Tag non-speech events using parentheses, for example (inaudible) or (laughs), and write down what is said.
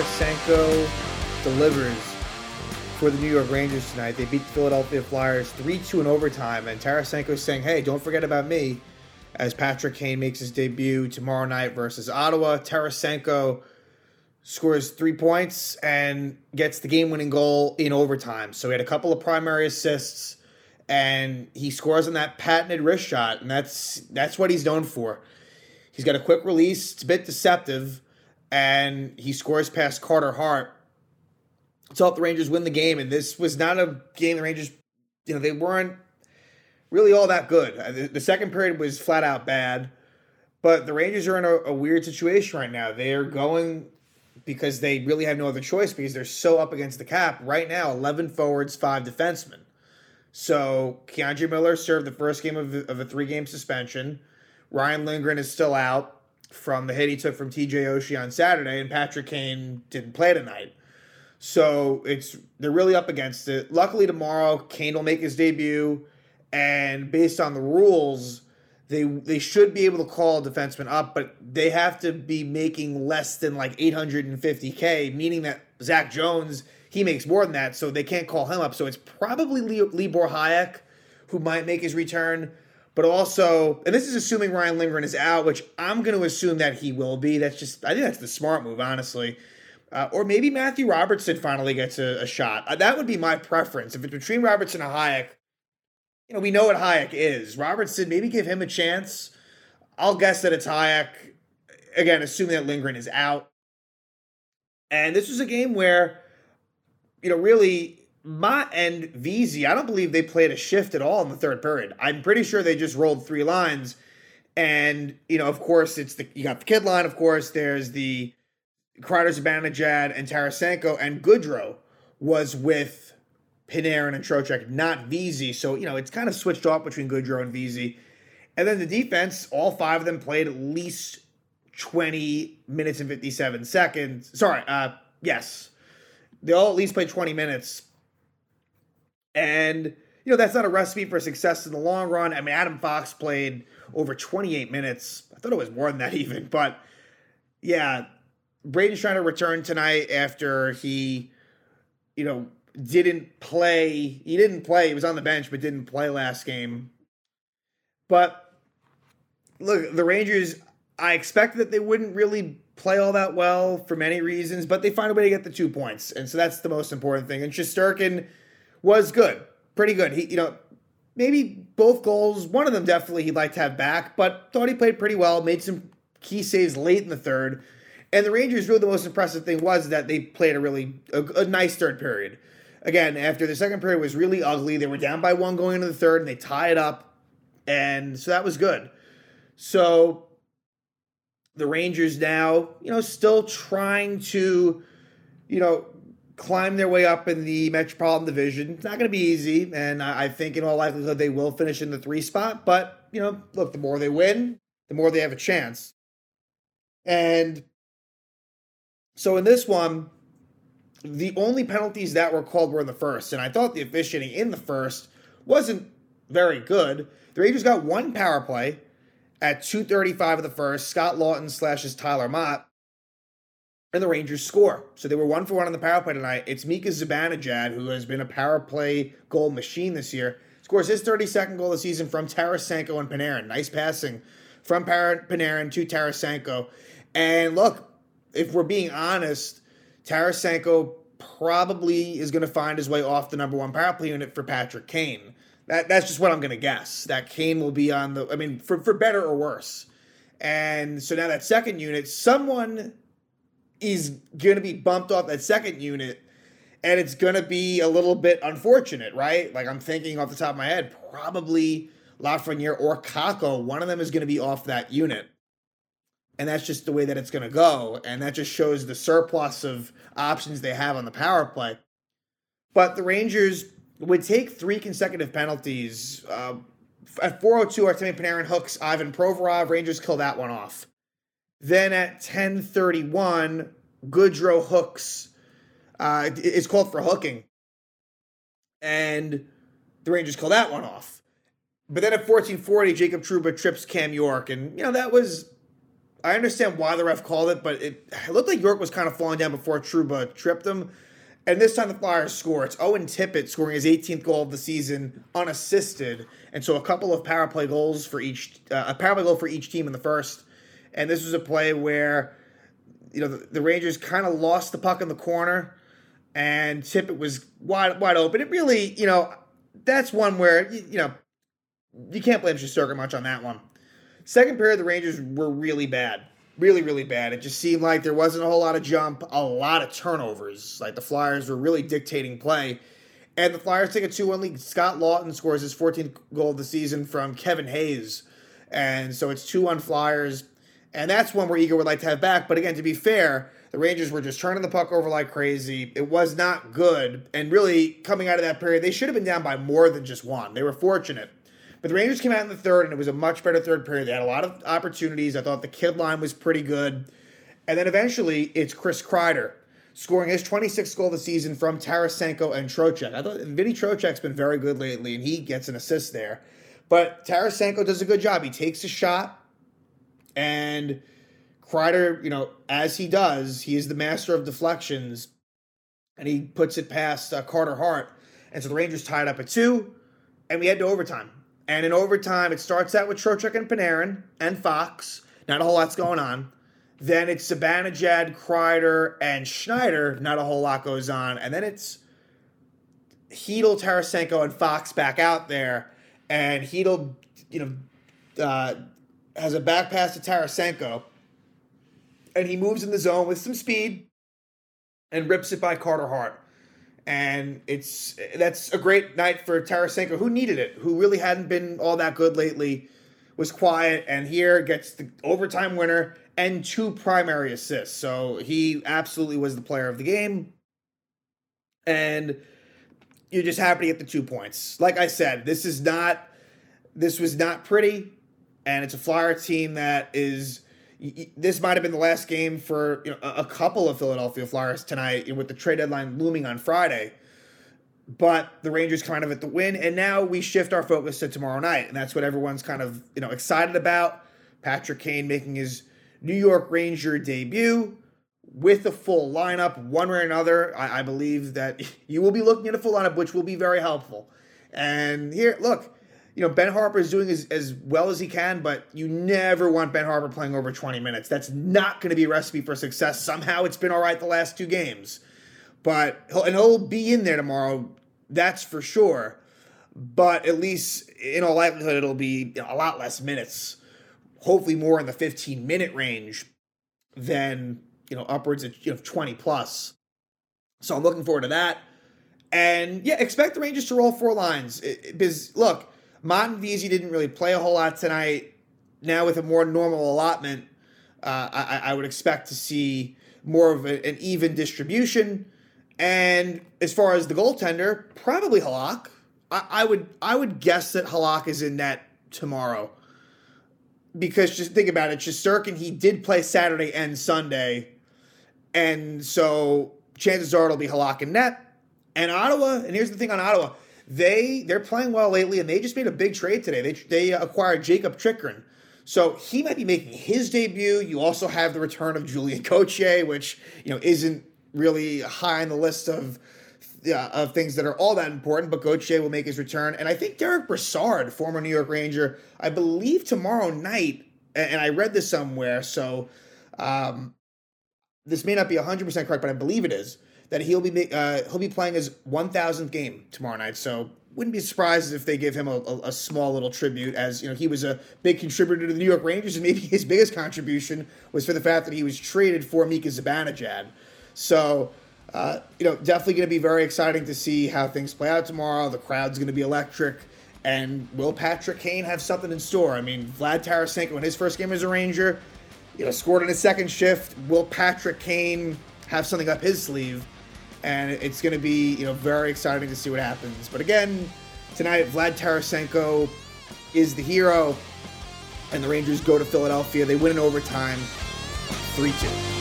Tarasenko delivers for the New York Rangers tonight. They beat the Philadelphia Flyers 3 2 in overtime, and Tarasenko is saying, hey, don't forget about me as Patrick Kane makes his debut tomorrow night versus Ottawa. Tarasenko scores three points and gets the game winning goal in overtime. So he had a couple of primary assists and he scores on that patented wrist shot, and that's that's what he's known for. He's got a quick release, it's a bit deceptive, and he scores past Carter Hart to help the Rangers win the game. And this was not a game the Rangers, you know, they weren't really all that good. Uh, the, second period was flat out bad, but the Rangers are in a, a weird situation right now. They are going because they really have no other choice because they're so up against the cap right now 11 forwards, five defensemen. So K'Andre Miller served the first game of, of a three game suspension. Ryan Lindgren is still out from the hit he took from TJ Oshie on Saturday, and Patrick Kane didn't play tonight. So it's they're really up against it. Luckily tomorrow, Kane will make his debut, and based on the rules, they they should be able to call a defenseman up, but they have to be making less than like 850k, meaning that Zach Jones he makes more than that, so they can't call him up. So it's probably Libor Hajek who might make his return. But also, and this is assuming Ryan Lindgren is out, which I'm going to assume that he will be. That's just, I think that's the smart move, honestly. Uh, or maybe Matthew Robertson finally gets a, a shot. Uh, that would be my preference. If it's between Robertson and Hajek, you know, we know what Hajek is. Robertson, maybe give him a chance. I'll guess that it's Hajek, Again, assuming that Lindgren is out. And this was a game where you know, really, Motte and Vesey, I don't believe they played a shift at all in the third period. I'm pretty sure they just rolled three lines. And, you know, of course, it's the you got the kid line, of course, there's the Kreider Zibanejad and Tarasenko, and Goodrow was with Panarin and Trocheck, not Vesey. So, you know, it's kind of switched off between Goodrow and Vesey. And then the defense, all five of them played at least 20 minutes and 57 seconds. Sorry, uh, yes, they all at least played 20 minutes. And, you know, that's not a recipe for success in the long run. I mean, Adam Fox played over 28 minutes. I thought it was more than that, (laughs) even. But yeah, Braden's trying to return tonight after he, you know, didn't play. He didn't play. He was on the bench, but didn't play last game. But look, the Rangers, I expected that they wouldn't really play all that well for many reasons, but they find a way to get the two points, and so that's the most important thing. And Shesterkin was good, pretty good. He, you know, maybe both goals, one of them definitely he'd like to have back, but thought he played pretty well. Made some key saves late in the third, and the Rangers really the most impressive thing was that they played a really a, a nice third period. Again, after the second period was really ugly, they were down by one going into the third, and they tie it up, and so that was good. So the Rangers now, you know, still trying to, you know, climb their way up in the Metropolitan Division. It's not going to be easy, and I think in all likelihood they will finish in the three spot. But you know, look, the more they win, the more they have a chance. And so in this one, the only penalties that were called were in the first, and I thought the officiating in the first wasn't very good. The Rangers got one power play at 2.35 of the first, Scott Laughton slashes Tyler Motte, and the Rangers score. So they were one for one on the power play tonight. It's Mika Zibanejad, who has been a power play goal machine this year, scores his 32nd goal of the season from Tarasenko and Panarin. Nice passing from Panarin to Tarasenko. And look, if we're being honest, Tarasenko probably is going to find his way off the number one power play unit for Patrick Kane. That, that's just what I'm going to guess. That Kane will be on the, I mean, for, for better or worse. And so now that second unit, someone is going to be bumped off that second unit, and it's going to be a little bit unfortunate, right? Like I'm thinking off the top of my head, probably Lafreniere or Kakko, one of them is going to be off that unit. And that's just the way that it's going to go. And that just shows the surplus of options they have on the power play. But the Rangers would take three consecutive penalties. Uh, at 402, Artemi Panarin hooks Ivan Provorov. Rangers kill that one off. Then at 1031, Goodrow hooks. Uh, it's called for hooking. And the Rangers call that one off. But then at 1440, Jacob Trouba trips Cam York. And, you know, that was I understand why the ref called it, but it, it looked like York was kind of falling down before Trouba tripped him. And this time the Flyers score. It's Owen Tippett scoring his 18th goal of the season unassisted, and so a couple of power play goals for each uh, a power play goal for each team in the first. And this was a play where you know the, the Rangers kind of lost the puck in the corner, and Tippett was wide wide open. It really you know that's one where you, you know you can't blame Shesterkin much on that one. Second period, the Rangers were really bad. Really, really bad. It just seemed like there wasn't a whole lot of jump, a lot of turnovers. Like the Flyers were really dictating play. And the Flyers take a 2 1 lead. Scott Laughton scores his 14th goal of the season from Kevin Hayes. And so it's 2 1 Flyers. And that's one where Igor would like to have back. But again, to be fair, the Rangers were just turning the puck over like crazy. It was not good. And really, coming out of that period, they should have been down by more than just one. They were fortunate. But the Rangers came out in the third, and it was a much better third period. They had a lot of opportunities. I thought the kid line was pretty good. And then eventually, it's Chris Kreider scoring his 26th goal of the season from Tarasenko and Trocheck. I thought Vinny Trocheck's been very good lately, and he gets an assist there. But Tarasenko does a good job. He takes a shot, and Kreider, you know, as he does, he is the master of deflections, and he puts it past uh, Carter Hart. And so the Rangers tied up at two, and we head to overtime. And in overtime, it starts out with Trocheck and Panarin and Fox. Not a whole lot's going on. Then it's Zibanejad, Kreider, and Schneider. Not a whole lot goes on. And then it's Chytil, Tarasenko, and Fox back out there. And Chytil, you know, uh, has a back pass to Tarasenko. And he moves in the zone with some speed and rips it by Carter Hart and it's that's a great night for Tarasenko, who needed it, who really hadn't been all that good lately, was quiet, and here gets the overtime winner and two primary assists. So he absolutely was the player of the game, and you're just happy to get the two points. Like I said, this is not this was not pretty, and it's a Flyer team that is this might have been the last game for you know, a couple of Philadelphia Flyers tonight with the trade deadline looming on Friday. But the Rangers kind of at the win, and now we shift our focus to tomorrow night, and that's what everyone's kind of you know excited about. Patrick Kane making his New York Ranger debut with a full lineup, one way or another. I, I believe that (laughs) you will be looking at a full lineup, which will be very helpful. And here, look, you know, Ben Harpur is doing as, as well as he can, but you never want Ben Harpur playing over 20 minutes. That's not going to be a recipe for success. Somehow it's been all right the last two games. But he'll, and he'll be in there tomorrow, that's for sure. But at least in all likelihood, it'll be a lot less minutes. Hopefully, more in the 15 minute range than you know upwards of you know 20 plus. So I'm looking forward to that. And yeah, expect the Rangers to roll four lines. Because look, Martin Vesey didn't really play a whole lot tonight. Now with a more normal allotment, uh, I, I, would expect to see more of a, an even distribution. And as far as the goaltender, probably Halak. I, I would I would guess that Halak is in net tomorrow. Because just think about it, Shesterkin, he did play Saturday and Sunday. And so chances are it'll be Halak in net. And Ottawa, and here's the thing on Ottawa, they they're playing well lately, and they just made a big trade today. They they acquired Jakob Chychrun. So he might be making his debut. You also have the return of Julien Gauthier, which you know isn't really high on the list of of things that are all that important. But Gauthier will make his return, and I think Derek Brassard, former New York Ranger, I believe tomorrow night. And I read this somewhere, so um, this may not be hundred percent correct, but I believe it is that he'll be uh, he'll be playing his 1,000th game tomorrow night. So wouldn't be surprised if they give him a, a, a, small little tribute, as you know he was a big contributor to the New York Rangers, and maybe (laughs) his biggest contribution was for the fact that he was traded for Mika Zibanejad. So. Uh, you know, definitely going to be very exciting to see how things play out tomorrow. The crowd's going to be electric. And will Patrick Kane have something in store? I mean, Vlad Tarasenko in his first game as a Ranger, you know, scored in his second shift. Will Patrick Kane have something up his sleeve? And it's going to be you know very exciting to see what happens. But again, tonight Vlad Tarasenko is the hero, and the Rangers go to Philadelphia. They win in overtime, three two.